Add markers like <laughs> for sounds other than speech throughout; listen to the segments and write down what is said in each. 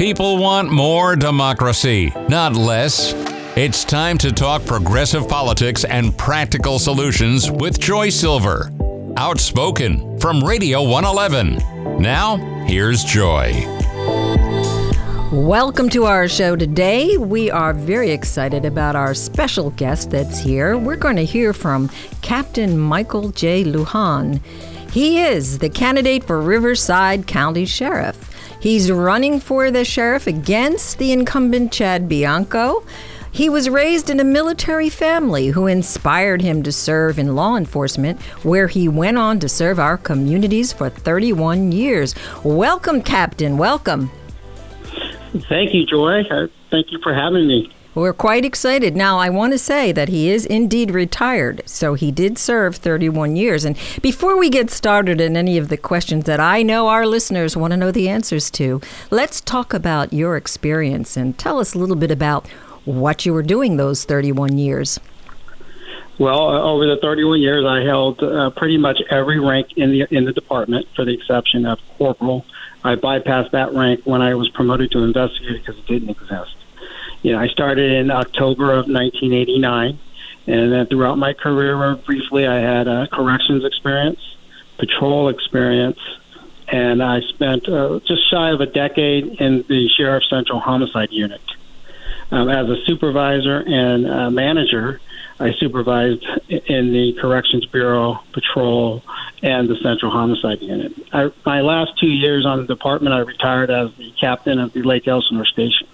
People want more democracy, not less. It's time to talk progressive politics and practical solutions with Joy Silver. Outspoken from Radio 111. Now, here's Joy. Welcome to our show today. We are very excited about our special guest that's here. We're going to hear from Captain Michael J. Lujan. He is the candidate for Riverside County Sheriff. He's running for the sheriff against the incumbent Chad Bianco. He was raised in a military family who inspired him to serve in law enforcement, where he went on to serve our communities for 31 years. Welcome, Captain. Welcome. Thank you, Joy. Uh, thank you for having me. We're quite excited. Now, I want to say that he is indeed retired, so he did serve 31 years. And before we get started in any of the questions that I know our listeners want to know the answers to, let's talk about your experience and tell us a little bit about what you were doing those 31 years. Well, uh, over the 31 years, I held uh, pretty much every rank in the in the department, for the exception of corporal. I bypassed that rank when I was promoted to investigator because it didn't exist you know, I started in October of 1989, and then throughout my career, briefly, I had a corrections experience, patrol experience, and I spent uh, just shy of a decade in the Sheriff Central Homicide Unit. Um, as a supervisor and uh, manager, I supervised in the Corrections Bureau, Patrol, and the Central Homicide Unit. I, my last two years on the department, I retired as the captain of the Lake Elsinore Station.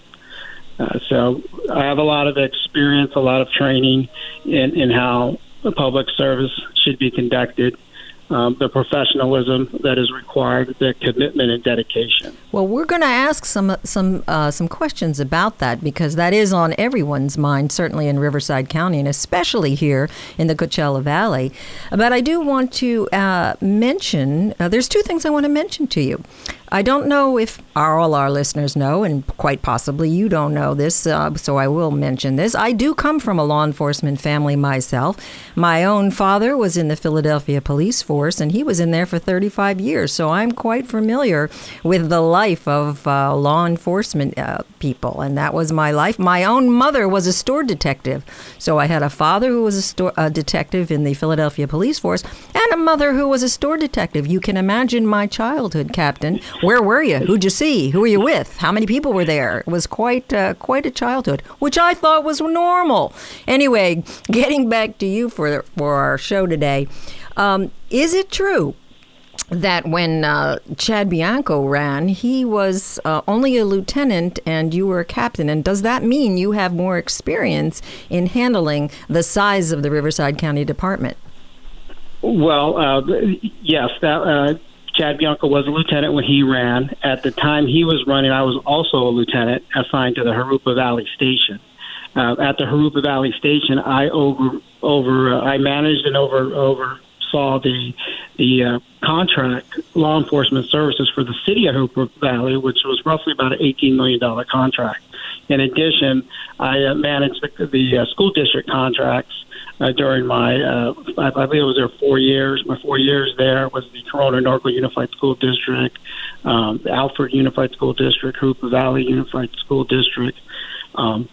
Uh, so I have a lot of experience, a lot of training in, in how public service should be conducted um, the professionalism that is required, the commitment and dedication. Well, we're going to ask some some uh, some questions about that because that is on everyone's mind, certainly in Riverside County and especially here in the Coachella Valley. But I do want to uh, mention uh, there's two things I want to mention to you. I don't know if all our listeners know, and quite possibly you don't know this, uh, so I will mention this. I do come from a law enforcement family myself. My own father was in the Philadelphia Police Force and he was in there for 35 years. So I'm quite familiar with the life of uh, law enforcement uh, people, and that was my life. My own mother was a store detective, so I had a father who was a store a detective in the Philadelphia Police Force, and a mother who was a store detective. You can imagine my childhood, Captain. Where were you? Who'd you see? Who were you with? How many people were there? It was quite uh, quite a childhood, which I thought was normal. Anyway, <laughs> getting back to you for for our show today. Um, is it true that when uh, Chad Bianco ran, he was uh, only a lieutenant and you were a captain. And does that mean you have more experience in handling the size of the Riverside County Department? Well, uh, yes, that. Chad Bianco was a lieutenant when he ran. At the time he was running, I was also a lieutenant assigned to the Jurupa Valley Station. Uh, at the Jurupa Valley Station, I over over uh, I managed and over over saw the the uh, contract law enforcement services for the city of Jurupa Valley, which was roughly about an $18 million contract. In addition, I uh, managed the, the uh, school district contracts uh, during my, uh, I, I believe it was there four years. My four years there was the Corona Norco Unified School District, um, the Alvord Unified School District, Jurupa Valley Unified School District. Um,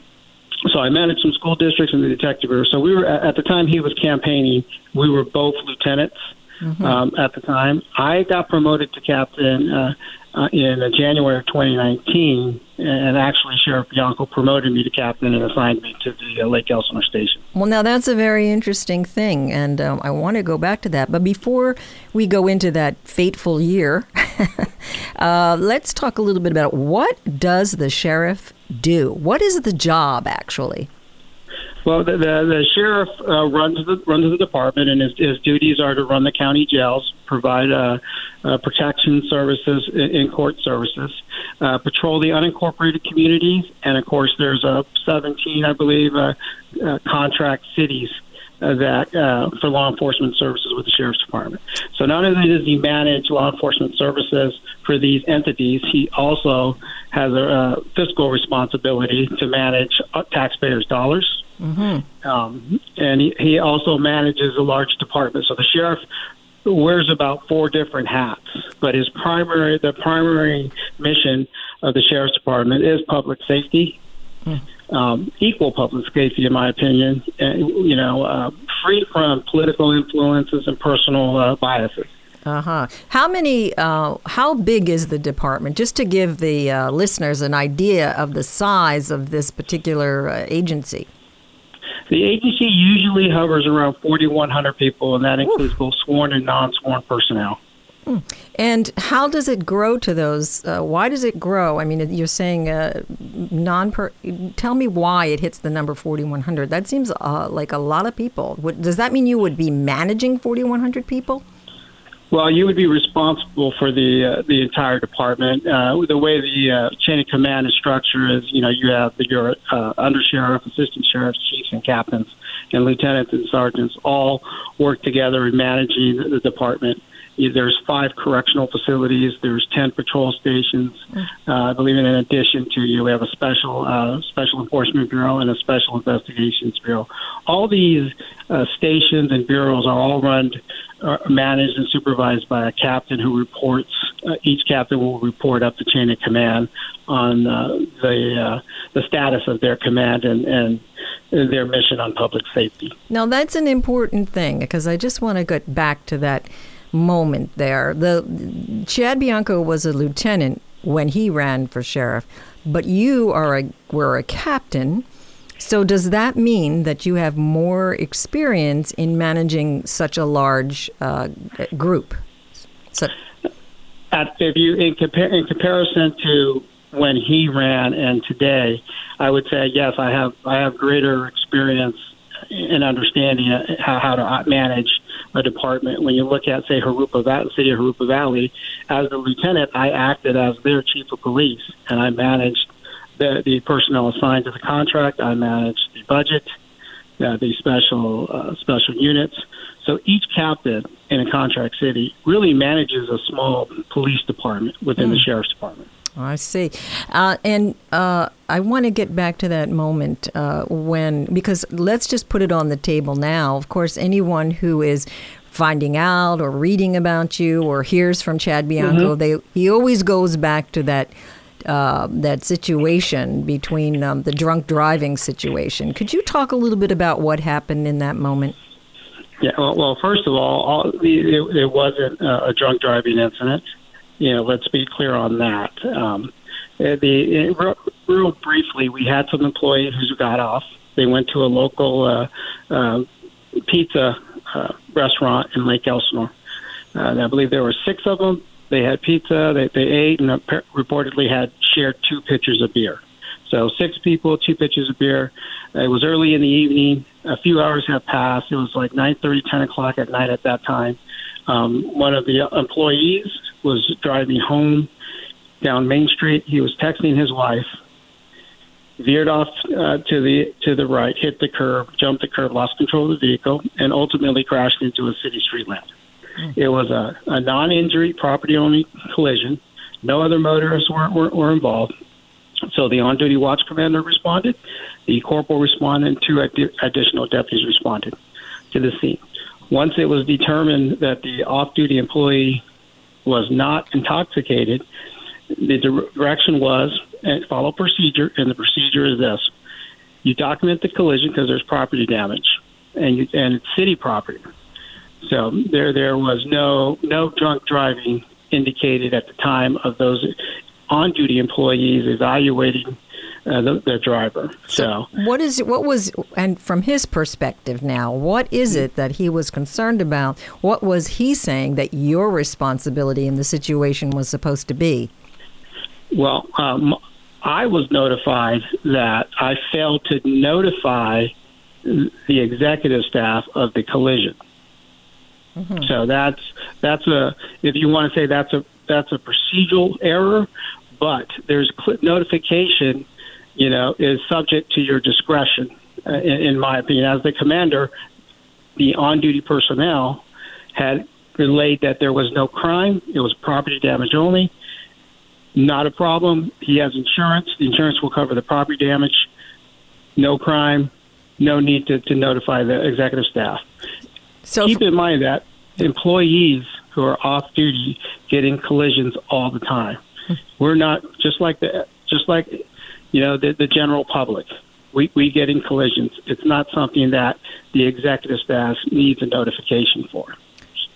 so I managed some school districts in the detective bureau. So we were at the time he was campaigning. We were both lieutenants mm-hmm. um, at the time. I got promoted to captain uh, uh, in uh, January of 2019, and actually Sheriff Bianco promoted me to captain and assigned me to the uh, Lake Elsinore station. Well, now that's a very interesting thing, and um, I want to go back to that. But before we go into that fateful year, <laughs> uh, let's talk a little bit about what does the sheriff do? What is the job actually? Well, the, the, the sheriff uh, runs the runs the department, and his, his duties are to run the county jails, provide uh, uh, protection services in court services, uh, patrol the unincorporated communities, and of course, there's uh, 17, I believe, uh, uh, contract cities that uh, for law enforcement services with the sheriff's department. So not only does he manage law enforcement services for these entities, he also has a uh, fiscal responsibility to manage uh, taxpayers' dollars. Mm-hmm. Um, and he, he also manages a large department. So the sheriff wears about four different hats, but his primary, the primary mission of the sheriff's department is public safety. Um, equal public safety, in my opinion, and, you know, uh, free from political influences and personal uh, biases. Uh huh. How many? Uh, how big is the department? Just to give the uh, listeners an idea of the size of this particular uh, agency. The agency usually hovers around 4,100 people, and that includes both sworn and non-sworn personnel. And how does it grow to those? Uh, why does it grow? I mean, you're saying uh, non. Tell me why it hits the number 4,100. That seems uh, like a lot of people. Would, does that mean you would be managing 4,100 people? Well, you would be responsible for the uh, the entire department. Uh, the way the uh, chain of command is structured is, you know, you have the, your uh, undersheriff, assistant sheriffs, chiefs, and captains, and lieutenants and sergeants all work together in managing the department. There's five correctional facilities. There's ten patrol stations. Mm. Uh, I believe in addition to you, we have a special uh, special enforcement bureau and a special investigations bureau. All these uh, stations and bureaus are all run are managed and supervised by a captain who reports. Uh, each captain will report up the chain of command on uh, the uh, the status of their command and, and their mission on public safety. Now that's an important thing because I just want to get back to that moment there. The Chad Bianco was a lieutenant when he ran for sheriff, but you are a were a captain so, does that mean that you have more experience in managing such a large uh, group? So, At, if you in, compar- in comparison to when he ran and today, I would say yes. I have I have greater experience in understanding how, how to manage a department. When you look at, say, Jurupa Valley, city of Jurupa Valley, as the lieutenant, I acted as their chief of police, and I managed the, the personnel assigned to the contract. I manage the budget, uh, the special uh, special units. So each captain in a contract city really manages a small police department within mm. the sheriff's department. I see. Uh, and uh, I want to get back to that moment uh, when, because let's just put it on the table now. Of course, anyone who is finding out or reading about you or hears from Chad Bianco, mm-hmm. they he always goes back to that uh, that situation between um, the drunk driving situation. Could you talk a little bit about what happened in that moment? Yeah, well, well first of all, all it, it, wasn't a drunk driving incident. You know, let's be clear on that. Um, uh, the real, real briefly, we had some employees who got off. They went to a local uh, uh, pizza uh, restaurant in Lake Elsinore. Uh, I believe there were six of them. They had pizza, they, they ate, and reportedly had shared two pitchers of beer. So six people, two pitchers of beer. It was early in the evening. A few hours had passed. It was like 9:30, 10 o'clock at night at that time. Um, one of the employees was driving home down Main Street. He was texting his wife, veered off uh, to the to the right, hit the curb, jumped the curb, lost control of the vehicle, and ultimately crashed into a city street lamp. It was a, a non-injury property-only collision. No other motorists were, were, were involved. So the on-duty watch commander responded. The corporal responded, and two ad- additional deputies responded to the scene. Once it was determined that the off-duty employee was not intoxicated, the direction was eh, follow procedure, and the procedure is this: you document the collision because there's property damage, and you, and it's city property. So there there was no no drunk driving indicated at the time of those on duty employees evaluating uh, the, the, driver. So, so, what is what was and from his perspective now, what is it that he was concerned about? What was he saying that your responsibility in the situation was supposed to be? Well, um, I was notified that I failed to notify the executive staff of the collision. Mm-hmm. So that's that's a if you want to say that's a that's a procedural error, but there's notification, you know, is subject to your discretion. Uh, in, in my opinion, as the commander, the on-duty personnel had relayed that there was no crime; it was property damage only. Not a problem. He has insurance. The insurance will cover the property damage. No crime. No need to, to notify the executive staff. So keep in mind that employees who are off duty get in collisions all the time. We're not just like the just like you know the, the general public. We we get in collisions. It's not something that the executive staff needs a notification for.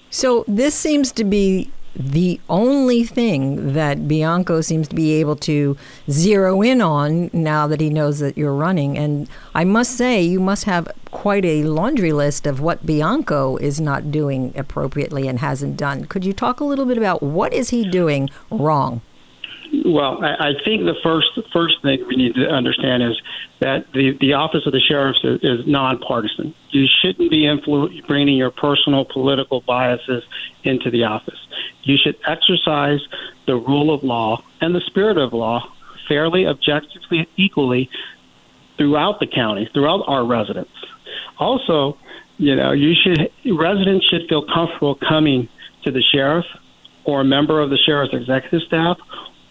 So this seems to be the only thing that Bianco seems to be able to zero in on now that he knows that you're running. And I must say, you must have quite a laundry list of what Bianco is not doing appropriately and hasn't done. Could you talk a little bit about what is he doing wrong? Well, I, I think the first first thing we need to understand is that the the office of the sheriff is, is nonpartisan. You shouldn't be influ- bringing your personal political biases into the office. You should exercise the rule of law and the spirit of law fairly, objectively, equally throughout the county, throughout our residents. Also, you know, you should residents should feel comfortable coming to the sheriff or a member of the sheriff's executive staff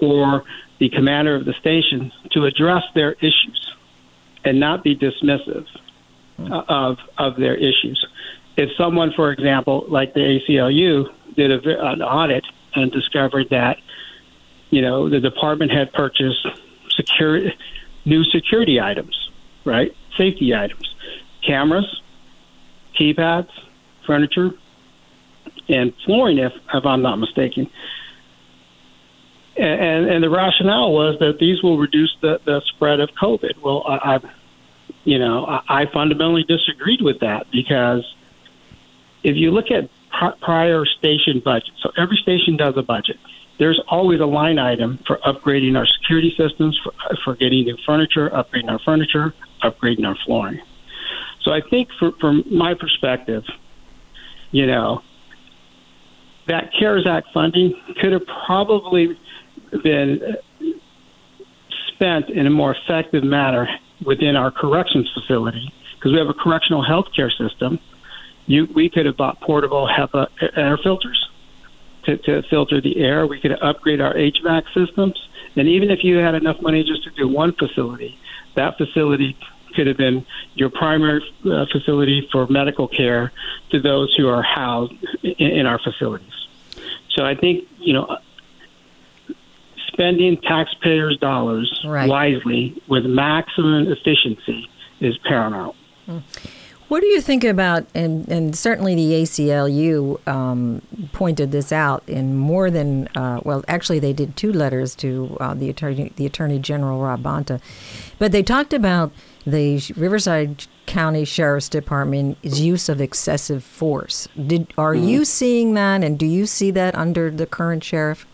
or the commander of the station to address their issues and not be dismissive uh, of of their issues. If someone, for example, like the ACLU, did a, an audit and discovered that you know the department had purchased security new security items, right? Safety items, cameras, keypads, furniture, and flooring, if, if I'm not mistaken and, and the rationale was that these will reduce the, the spread of COVID. Well, I, I you know, I, fundamentally disagreed with that because if you look at prior station budgets, so every station does a budget. There's always a line item for upgrading our security systems, for, for getting new furniture, upgrading our furniture, upgrading our flooring. So I think, for, from my perspective, you know, that CARES Act funding could have probably been spent in a more effective manner within our corrections facility because we have a correctional health care system. You, we could have bought portable HEPA air filters to, to filter the air. We could upgrade our HVAC systems. And even if you had enough money just to do one facility, that facility could have been your primary uh, facility for medical care to those who are housed in, in our facilities. So I think, you know, spending taxpayers' dollars right. wisely with maximum efficiency is paramount. What do you think about, and, and certainly the ACLU um, pointed this out in more than, uh, well, actually they did two letters to uh, the attorney, the Attorney General Rob Bonta, but they talked about the Riverside County Sheriff's Department's use of excessive force. Did are mm-hmm. you seeing that, and do you see that under the current sheriff?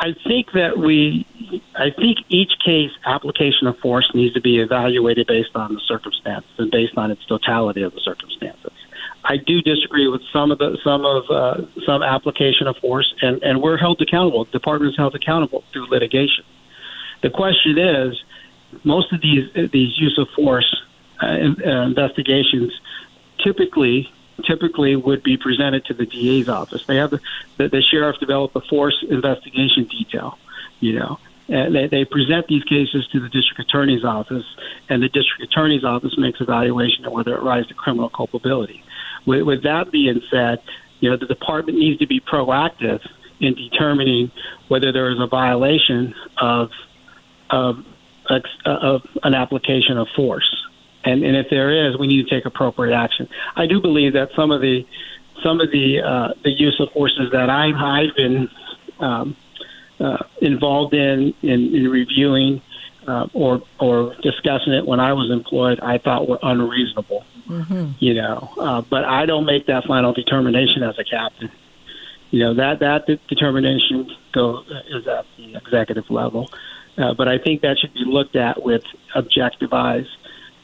I think that we, I think each case application of force needs to be evaluated based on the circumstances and based on its totality of the circumstances. I do disagree with some of the some of uh, some application of force, and and we're held accountable. The department is held accountable through litigation. The question is, most of these these use of force uh, investigations typically typically would be presented to the DA's office. They have the, the, the sheriff develop a force investigation detail, you know, and they, they present these cases to the district attorney's office, and the district attorney's office makes evaluation of whether it rises to criminal culpability. With, with that being said, you know, the department needs to be proactive in determining whether there is a violation of of, of an application of force and and if there is, we need to take appropriate action. I do believe that some of the some of the uh, the use of forces that I've, I've been um, uh, involved in, in in reviewing uh, or or discussing it when I was employed, I thought were unreasonable. Mm-hmm. You know, uh, but I don't make that final determination as a captain. You know that that determination go is at the executive level, uh, but I think that should be looked at with objective eyes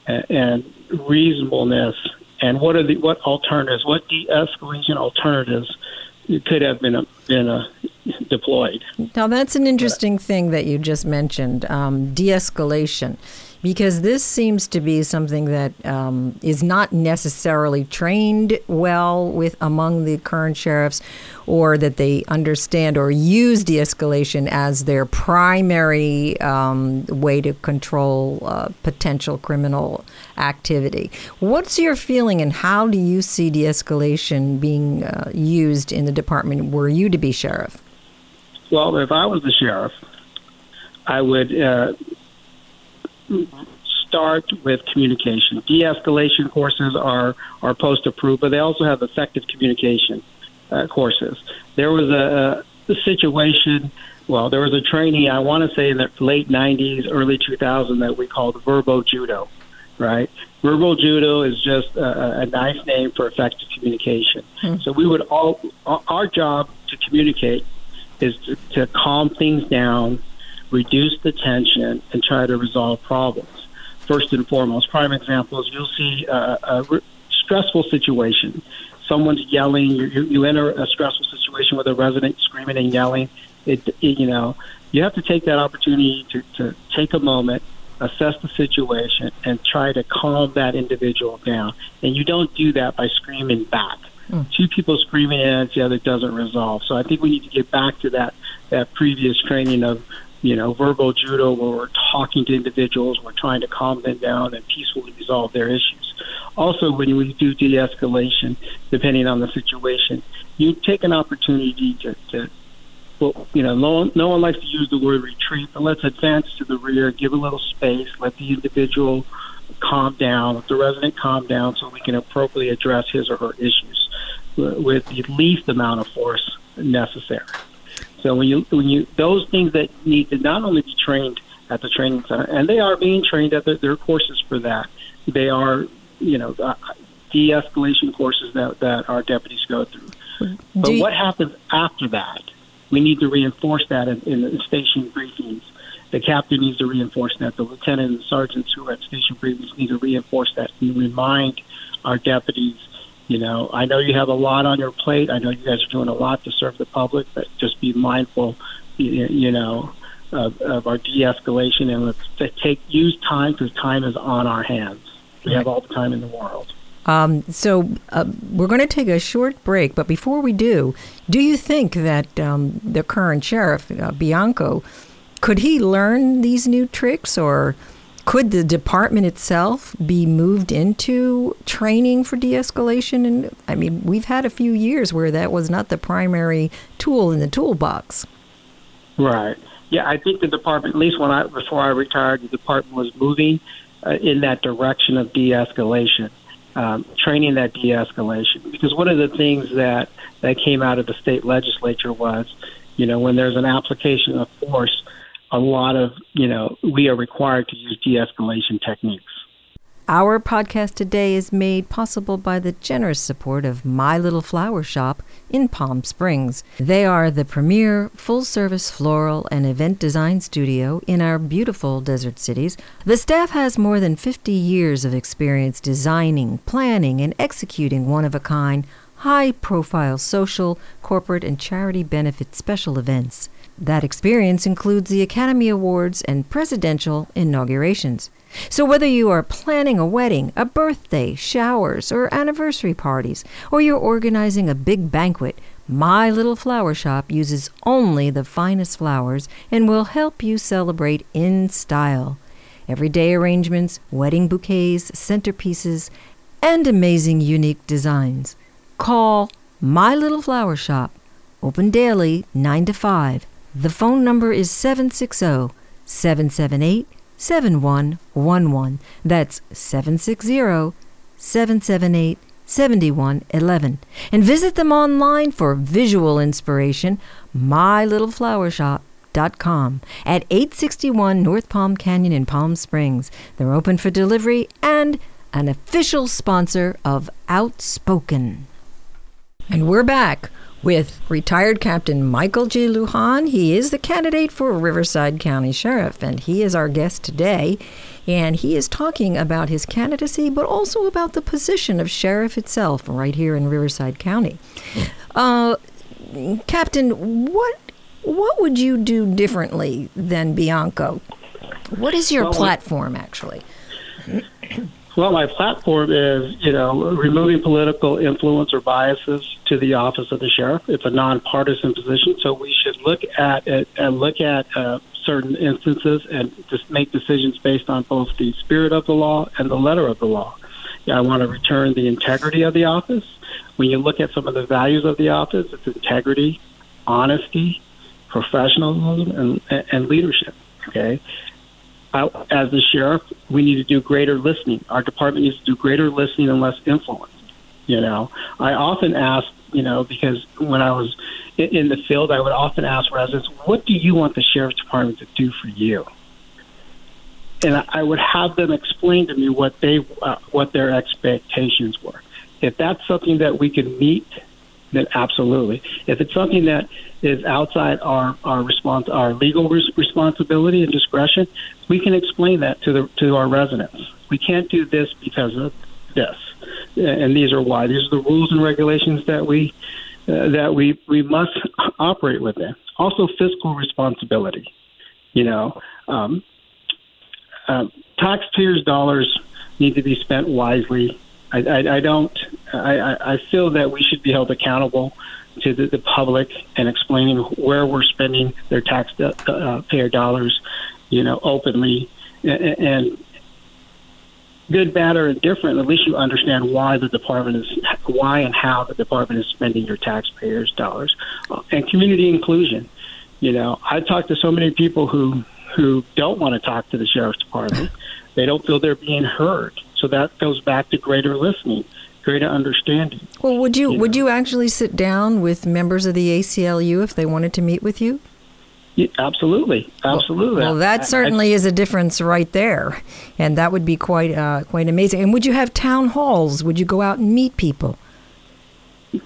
and reasonableness and what are the what alternatives, what de-escalation alternatives could have been been uh, deployed. Now that's an interesting thing that you just mentioned, um, de-escalation. Because this seems to be something that um, is not necessarily trained well with among the current sheriffs, or that they understand or use de-escalation as their primary um, way to control uh, potential criminal activity. What's your feeling, and how do you see de-escalation being uh, used in the department were you to be sheriff? Well, if I was the sheriff, I would uh, start with communication. De-escalation courses are are POST approved, but they also have effective communication uh, courses. There was a, a situation. Well, there was a training. I want to say in the late '90s, early 2000 that we called Verbal Judo. Right, verbal judo is just a, a nice name for effective communication. Hmm. So we would all our job to communicate is to, to calm things down, reduce the tension, and try to resolve problems. First and foremost, prime example is you'll see a, a re- stressful situation. Someone's yelling. You, you enter a stressful situation with a resident screaming and yelling. It, it, you know, you have to take that opportunity to, to take a moment, assess the situation, and try to calm that individual down. And you don't do that by screaming back. Mm. Two people screaming at each other doesn't resolve. So I think we need to get back to that that previous training of you know verbal judo where we're talking to individuals, we're trying to calm them down and peacefully resolve their issues. Also, when we do de-escalation, depending on the situation, you take an opportunity to, to well, you know, no one, no one likes to use the word retreat, but let's advance to the rear, give a little space, let the individual calm down, let the resident calm down so we can appropriately address his or her issues uh, with the least amount of force necessary. So when you when you those things that need to not only be trained at the training center, and they are being trained at the, their courses for that. They are you know uh, de-escalation courses that that our deputies go through. Do but you, what happens after that? We need to reinforce that in, in the station briefings the captain needs to reinforce that. The lieutenant and sergeants who are at station briefings need to reinforce that and remind our deputies. You know, I know you have a lot on your plate. I know you guys are doing a lot to serve the public, but just be mindful. You know, of, of our de-escalation and let's take use time because time is on our hands. We have all the time in the world. Um, so uh, we're going to take a short break, but before we do, do you think that um, the current sheriff uh, Bianco could he learn these new tricks or could the department itself be moved into training for de-escalation? And i mean we've had a few years where that was not the primary tool in the toolbox. Right. Yeah i think the department at least when i before i retired the department was moving uh, in that direction of de-escalation um, training that de-escalation. Because one of the things that that came out of the state legislature was you know when there's an application of force a lot of, you know, we are required to use de escalation techniques. Our podcast today is made possible by the generous support of My Little Flower Shop in Palm Springs. They are the premier full service floral and event design studio in our beautiful desert cities. The staff has more than 50 years of experience designing, planning, and executing one of a kind, high profile social, corporate, and charity benefit special events. That experience includes the Academy Awards and presidential inaugurations. So, whether you are planning a wedding, a birthday, showers, or anniversary parties, or you're organizing a big banquet, My Little Flower Shop uses only the finest flowers and will help you celebrate in style. Everyday arrangements, wedding bouquets, centerpieces, and amazing unique designs. Call My Little Flower Shop, open daily 9 to 5 the phone number is 760 778 7111. That's 760 778 7111. And visit them online for visual inspiration, mylittleflowershop.com at 861 North Palm Canyon in Palm Springs. They're open for delivery and an official sponsor of Outspoken. And we're back with retired Captain Michael G. Lujan. He is the candidate for Riverside County Sheriff, and he is our guest today. And he is talking about his candidacy, but also about the position of sheriff itself right here in Riverside County. Uh, Captain, what what would you do differently than Bianco? What is your well, platform, actually? <clears throat> Well, my platform is, you know, removing political influence or biases to the office of the sheriff. It's a nonpartisan position, so we should look at it and look at uh, certain instances and just make decisions based on both the spirit of the law and the letter of the law. I want to return the integrity of the office. When you look at some of the values of the office, it's integrity, honesty, professionalism, and, and leadership. Okay, as the sheriff, we need to do greater listening. Our department needs to do greater listening and less influence. You know, I often ask, you know, because when I was in the field, I would often ask residents, "What do you want the sheriff's department to do for you?" And I would have them explain to me what they uh, what their expectations were. If that's something that we can meet, then absolutely. If it's something that is outside our our response our legal res- responsibility and discretion, we can explain that to the to our residents. We can't do this because of this, and these are why. These are the rules and regulations that we uh, that we we must <laughs> operate within. Also, fiscal responsibility. You know, um, uh, taxpayers' dollars need to be spent wisely. I, I, I don't. I, I feel that we should be held accountable to the, the public and explaining where we're spending their taxpayer uh, dollars, you know, openly and, and good, bad, or indifferent. At least you understand why the department is, why and how the department is spending your taxpayers' dollars, uh, and community inclusion. You know, I talk to so many people who who don't want to talk to the sheriff's department. They don't feel they're being heard. So that goes back to greater listening, greater understanding. Well, would you, you would know? you actually sit down with members of the ACLU if they wanted to meet with you? Yeah, absolutely, absolutely. Well, well that certainly I, is a difference right there, and that would be quite uh, quite amazing. And would you have town halls? Would you go out and meet people?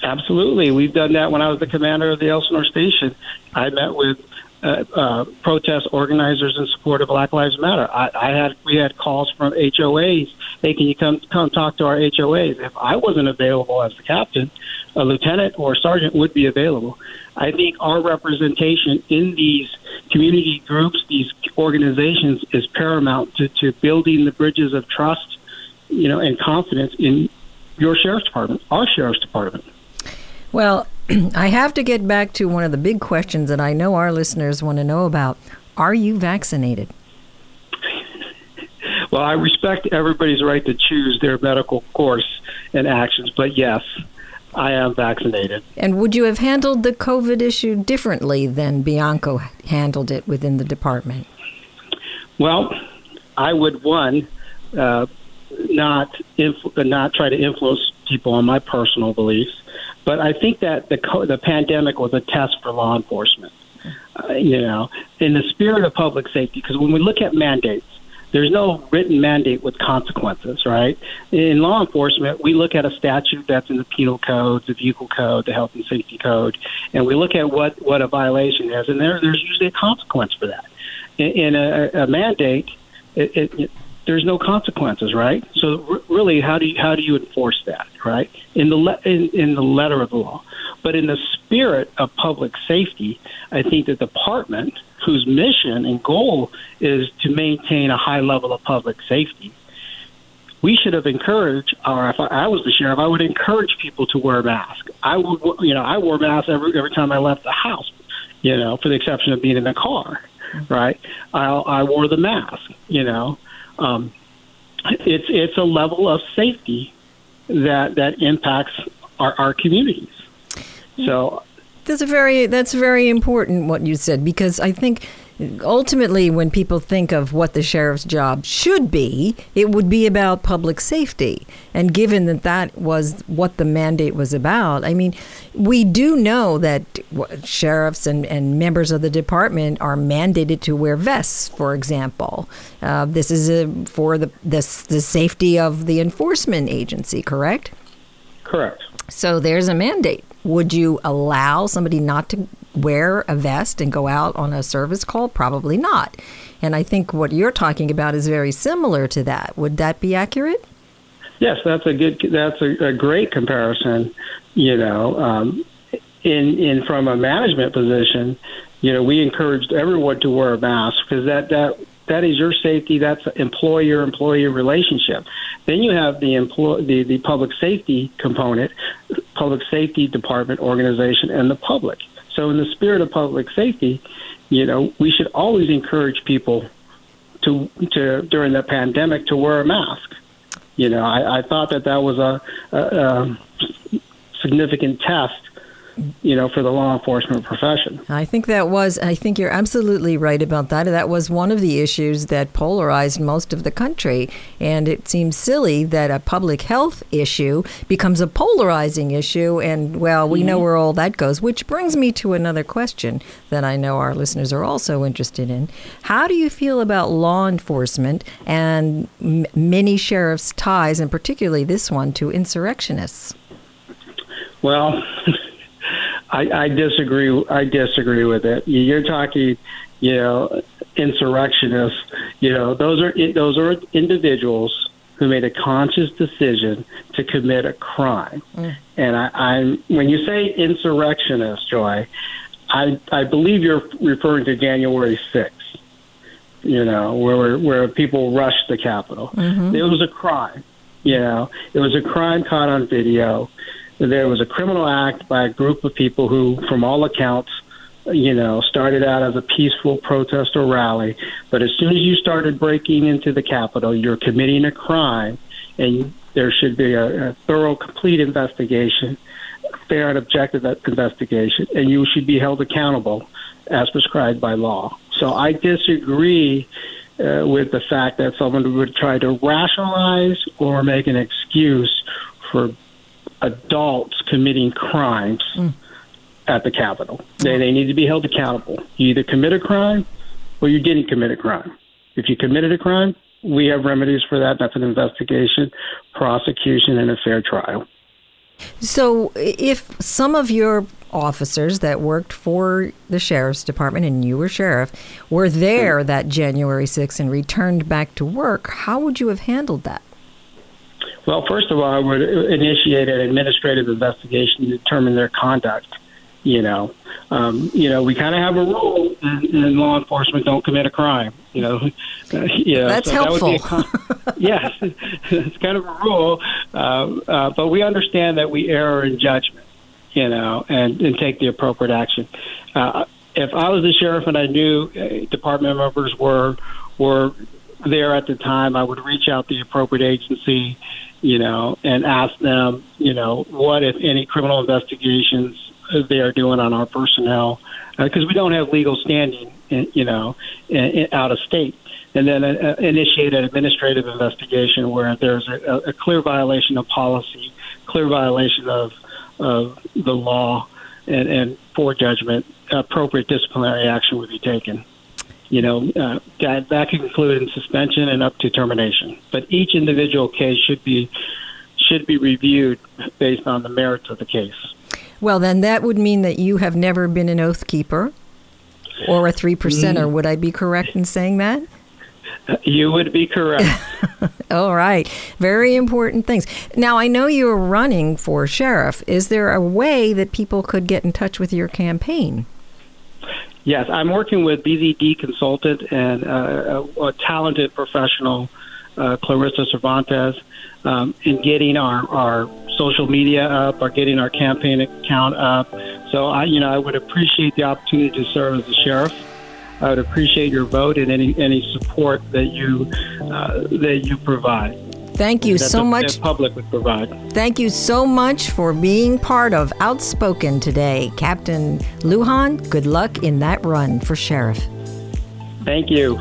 Absolutely, we've done that. When I was the commander of the Elsinore station, I met with uh, uh, protest organizers in support of Black Lives Matter. I, I had we had calls from HOAs. Hey, can you come come talk to our HOAs? If I wasn't available as the captain, a lieutenant or a sergeant would be available. I think our representation in these community groups, these organizations, is paramount to, to building the bridges of trust, you know, and confidence in your sheriff's department, our sheriff's department. Well, <clears throat> I have to get back to one of the big questions that I know our listeners want to know about. Are you vaccinated? <laughs> Well, I respect everybody's right to choose their medical course and actions, but yes, I am vaccinated. And would you have handled the COVID issue differently than Bianco handled it within the department? Well, I would one uh, not inf- not try to influence people on my personal beliefs. But I think that the co- the pandemic was a test for law enforcement. Uh, you know, in the spirit of public safety, because when we look at mandates, there's no written mandate with consequences, right? In law enforcement, we look at a statute that's in the penal code, the vehicle code, the health and safety code, and we look at what, what a violation is, and there, there's usually a consequence for that. In, in a, a mandate, it, it, there's no consequences, right? So r- really, how do you how do you enforce that, right? In the le- in, in the letter of the law, but in the spirit of public safety, I think the department, whose mission and goal is to maintain a high level of public safety, we should have encouraged, or if I was the sheriff, I would encourage people to wear masks. I would, you know, I wore masks every every time I left the house, you know, for the exception of being in the car, right? I I wore the mask, you know um, it's it's a level of safety that that impacts our, our communities. So that's a very that's very important what you said because I think ultimately, when people think of what the sheriff's job should be, it would be about public safety. And given that that was what the mandate was about, I mean, we do know that sheriffs and, and members of the department are mandated to wear vests, for example. Uh, this is a, for the, the, the safety of the enforcement agency, correct? Correct. So there's a mandate. Would you allow somebody not to wear a vest and go out on a service call? Probably not. And I think what you're talking about is very similar to that. Would that be accurate? Yes, that's a good. That's a, a great comparison. You know, um, in in from a management position, you know, we encouraged everyone to wear a mask because that that that is your safety. That's employer employee relationship. Then you have the employ the, the public safety component, public safety department organization, and the public. So in the spirit of public safety, you know, we should always encourage people to to during the pandemic to wear a mask. You know, I, I thought that that was a, a, a significant test you know, for the law enforcement profession. I think that was, I think you're absolutely right about that. That was one of the issues that polarized most of the country. And it seems silly that a public health issue becomes a polarizing issue. And, well, we mm-hmm. know where all that goes, which brings me to another question that I know our listeners are also interested in. How do you feel about law enforcement and m- many sheriffs' ties, and particularly this one, to insurrectionists? Well, <laughs> I, I disagree. I disagree with it. You're talking, you know, insurrectionists. You know, those are those are individuals who made a conscious decision to commit a crime. Mm. And I, I'm when you say insurrectionist, Joy, I I believe you're referring to January 6th. You know, where where people rushed the Capitol. Mm-hmm. It was a crime. You know, it was a crime caught on video there was a criminal act by a group of people who, from all accounts, you know, started out as a peaceful protest or rally. But as soon as you started breaking into the Capitol, you're committing a crime, and there should be a, a thorough, complete investigation, fair and objective investigation, and you should be held accountable as prescribed by law. So I disagree uh, with the fact that someone would try to rationalize or make an excuse for adults committing crimes mm. at the Capitol. They, they need to be held accountable. You either commit a crime or you didn't commit a crime. If you committed a crime, we have remedies for that. That's an investigation, prosecution, and a fair trial. So, if some of your officers that worked for the sheriff's department and you were sheriff were there that January 6th and returned back to work, how would you have handled that? Well, first of all, I would initiate an administrative investigation to determine their conduct. You know, um, you know, we kind of have a rule in, in, law enforcement: don't commit a crime. You know, uh, <laughs> yeah, that's so helpful. That <laughs> yes, it's kind of a rule, uh, uh, but we understand that we err in judgment. You know, and and take the appropriate action. Uh, if I was the sheriff and I knew uh, department members were were there at the time, I would reach out to the appropriate agency you know, and ask them, you know, what, if any, criminal investigations they are doing on our personnel, because uh, we don't have legal standing, in, you know, in, in, out of state. And then uh, initiate an administrative investigation where there's a, a clear violation of policy, clear violation of, of the law, and, and for judgment, appropriate disciplinary action would be taken you know, uh, that, that can include in suspension and up to termination. But each individual case should be should be reviewed based on the merits of the case. Well, then that would mean that you have never been an oath keeper or a three percenter. Mm. Would I be correct in saying that? You would be correct. <laughs> All right. Very important things. Now, I know you're running for sheriff. Is there a way that people could get in touch with your campaign? Yes, I'm working with BZD Consultant and uh, a, a, talented professional, uh, Clarissa Cervantes, um, in getting our, our social media up, or getting our campaign account up. So I, you know, I would appreciate the opportunity to serve as a sheriff. I would appreciate your vote and any any support that you uh, that you provide. Thank you so the, much. public would provide. Thank you so much for being part of Outspoken today, Captain Lujan. Good luck in that run for sheriff. Thank you.